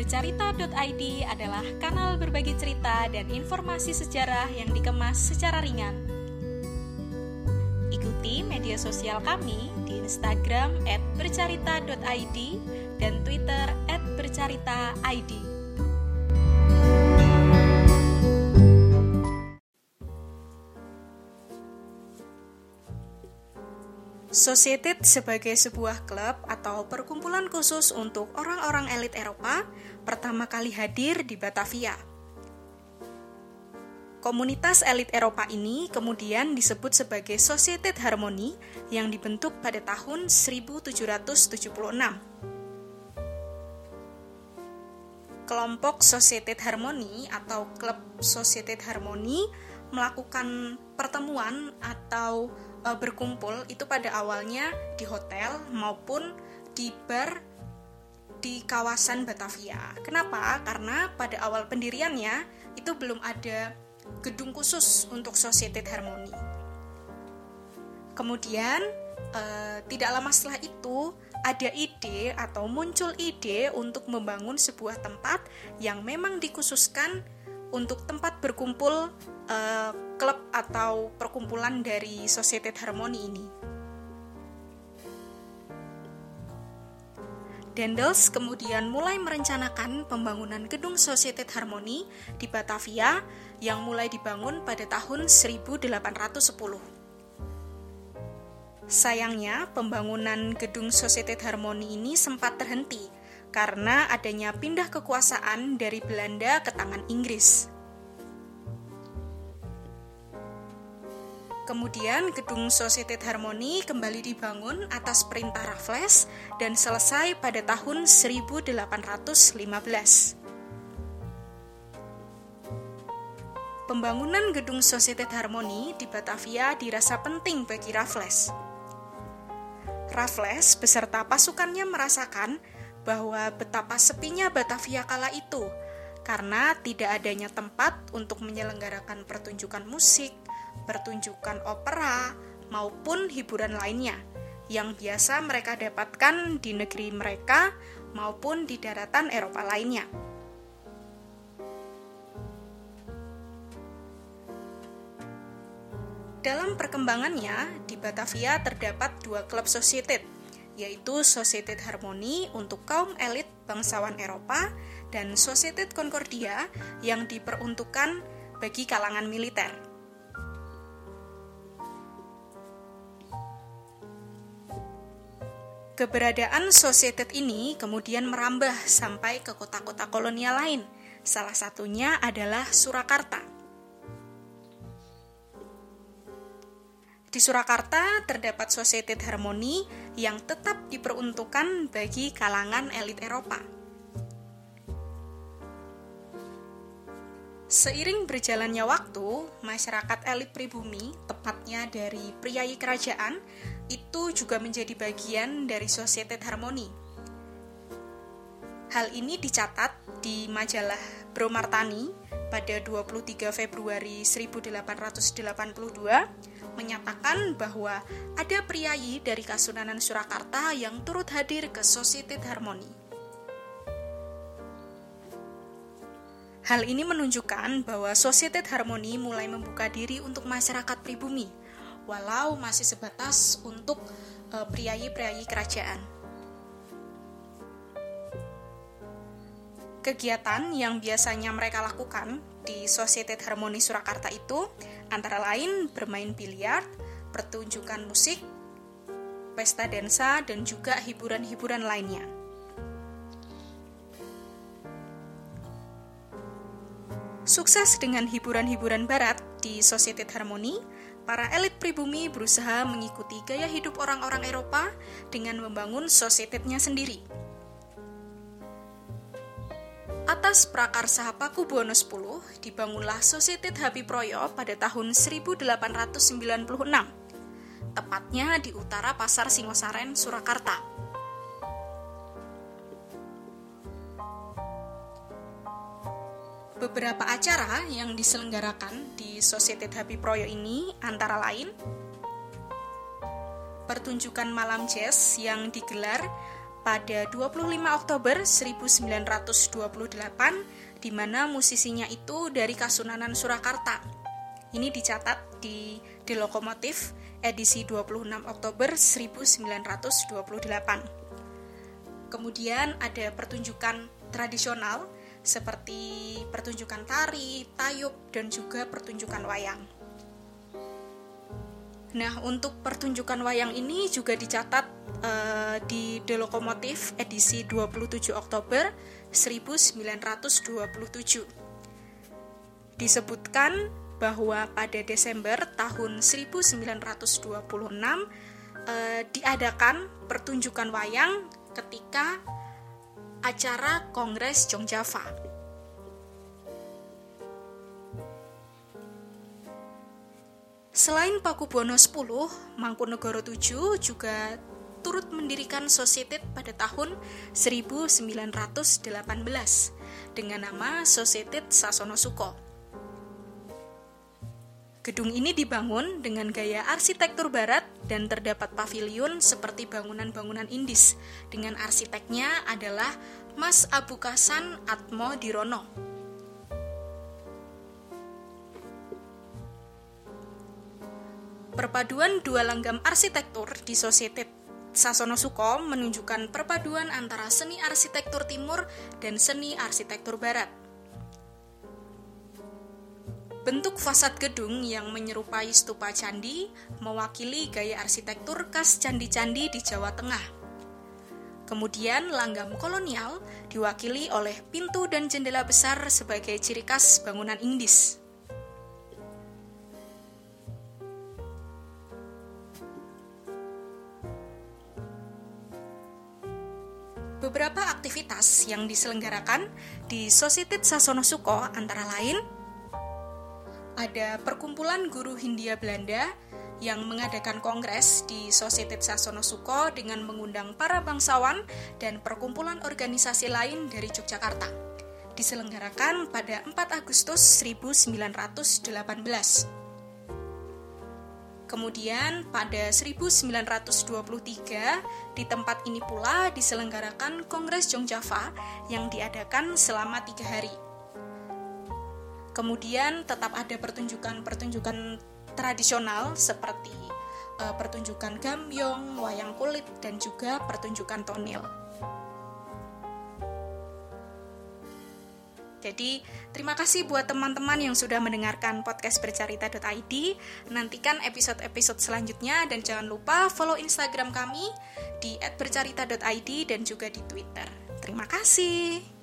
bercerita.id adalah kanal berbagi cerita dan informasi sejarah yang dikemas secara ringan. Ikuti media sosial kami di Instagram @bercerita.id dan Twitter @bercerita.id. Societet sebagai sebuah klub atau perkumpulan khusus untuk orang-orang elit Eropa pertama kali hadir di Batavia. Komunitas elit Eropa ini kemudian disebut sebagai Societet Harmoni yang dibentuk pada tahun 1776. Kelompok Societet Harmoni atau klub Societet Harmoni melakukan pertemuan atau uh, berkumpul itu pada awalnya di hotel maupun di bar di kawasan Batavia. Kenapa? Karena pada awal pendiriannya itu belum ada gedung khusus untuk Societet Harmoni. Kemudian uh, tidak lama setelah itu ada ide atau muncul ide untuk membangun sebuah tempat yang memang dikhususkan untuk tempat berkumpul uh, klub atau perkumpulan dari Societet Harmoni ini. Dendels kemudian mulai merencanakan pembangunan gedung Societet Harmoni di Batavia yang mulai dibangun pada tahun 1810. Sayangnya, pembangunan gedung Societet Harmoni ini sempat terhenti karena adanya pindah kekuasaan dari Belanda ke tangan Inggris. Kemudian gedung Societet Harmoni kembali dibangun atas perintah Raffles dan selesai pada tahun 1815. Pembangunan gedung Societet Harmoni di Batavia dirasa penting bagi Raffles. Raffles beserta pasukannya merasakan bahwa betapa sepinya Batavia kala itu karena tidak adanya tempat untuk menyelenggarakan pertunjukan musik, pertunjukan opera, maupun hiburan lainnya yang biasa mereka dapatkan di negeri mereka maupun di daratan Eropa lainnya. Dalam perkembangannya, di Batavia terdapat dua klub societet, yaitu Societet Harmoni untuk kaum elit bangsawan Eropa dan Societet Concordia yang diperuntukkan bagi kalangan militer. Keberadaan Societet ini kemudian merambah sampai ke kota-kota kolonial lain. Salah satunya adalah Surakarta. Di Surakarta terdapat Societet Harmoni yang tetap diperuntukkan bagi kalangan elit Eropa. Seiring berjalannya waktu, masyarakat elit pribumi, tepatnya dari priai kerajaan, itu juga menjadi bagian dari Societet Harmoni. Hal ini dicatat di majalah Bromartani pada 23 Februari 1882 menyatakan bahwa ada priayi dari Kasunanan Surakarta yang turut hadir ke Societet Harmoni. Hal ini menunjukkan bahwa Societet Harmoni mulai membuka diri untuk masyarakat pribumi walau masih sebatas untuk uh, priayi-priayi kerajaan. Kegiatan yang biasanya mereka lakukan di Societet Harmoni Surakarta itu antara lain bermain biliar, pertunjukan musik, pesta dansa, dan juga hiburan-hiburan lainnya. Sukses dengan hiburan-hiburan barat di Societet Harmoni, para elit pribumi berusaha mengikuti gaya hidup orang-orang Eropa dengan membangun sosietetnya sendiri. Atas prakarsa Pakubuwono X, dibangunlah Sosietet Proyo pada tahun 1896, tepatnya di utara Pasar Singosaren, Surakarta. Beberapa acara yang diselenggarakan di Societet Happy Proyo ini antara lain pertunjukan malam jazz yang digelar pada 25 Oktober 1928 di mana musisinya itu dari Kasunanan Surakarta. Ini dicatat di di Lokomotif edisi 26 Oktober 1928. Kemudian ada pertunjukan tradisional seperti pertunjukan tari, tayub, dan juga pertunjukan wayang. Nah, untuk pertunjukan wayang ini juga dicatat uh, di The Lokomotif edisi 27 Oktober 1927. Disebutkan bahwa pada Desember tahun 1926 uh, diadakan pertunjukan wayang ketika acara Kongres Jongjava. Selain Pakubuwono X, Mangkunegoro VII juga turut mendirikan Societet pada tahun 1918 dengan nama Societet Sasono Suko. Gedung ini dibangun dengan gaya arsitektur barat dan terdapat pavilion seperti bangunan-bangunan Indis dengan arsiteknya adalah Mas Abu Kasan Atmo Dirono. Perpaduan dua langgam arsitektur di Societet Sasono Suko menunjukkan perpaduan antara seni arsitektur timur dan seni arsitektur barat. Bentuk fasad gedung yang menyerupai stupa candi mewakili gaya arsitektur khas candi-candi di Jawa Tengah. Kemudian langgam kolonial diwakili oleh pintu dan jendela besar sebagai ciri khas bangunan Indis. Beberapa aktivitas yang diselenggarakan di Societet Sasono Suko antara lain ada perkumpulan guru Hindia Belanda yang mengadakan kongres di Societet Sasono Suko dengan mengundang para bangsawan dan perkumpulan organisasi lain dari Yogyakarta. Diselenggarakan pada 4 Agustus 1918. Kemudian pada 1923 di tempat ini pula diselenggarakan Kongres Jongjava yang diadakan selama tiga hari. Kemudian tetap ada pertunjukan-pertunjukan tradisional seperti uh, pertunjukan gambyong, wayang kulit, dan juga pertunjukan tonil. Jadi, terima kasih buat teman-teman yang sudah mendengarkan podcast bercerita.id. Nantikan episode-episode selanjutnya dan jangan lupa follow Instagram kami di @bercerita.id dan juga di Twitter. Terima kasih.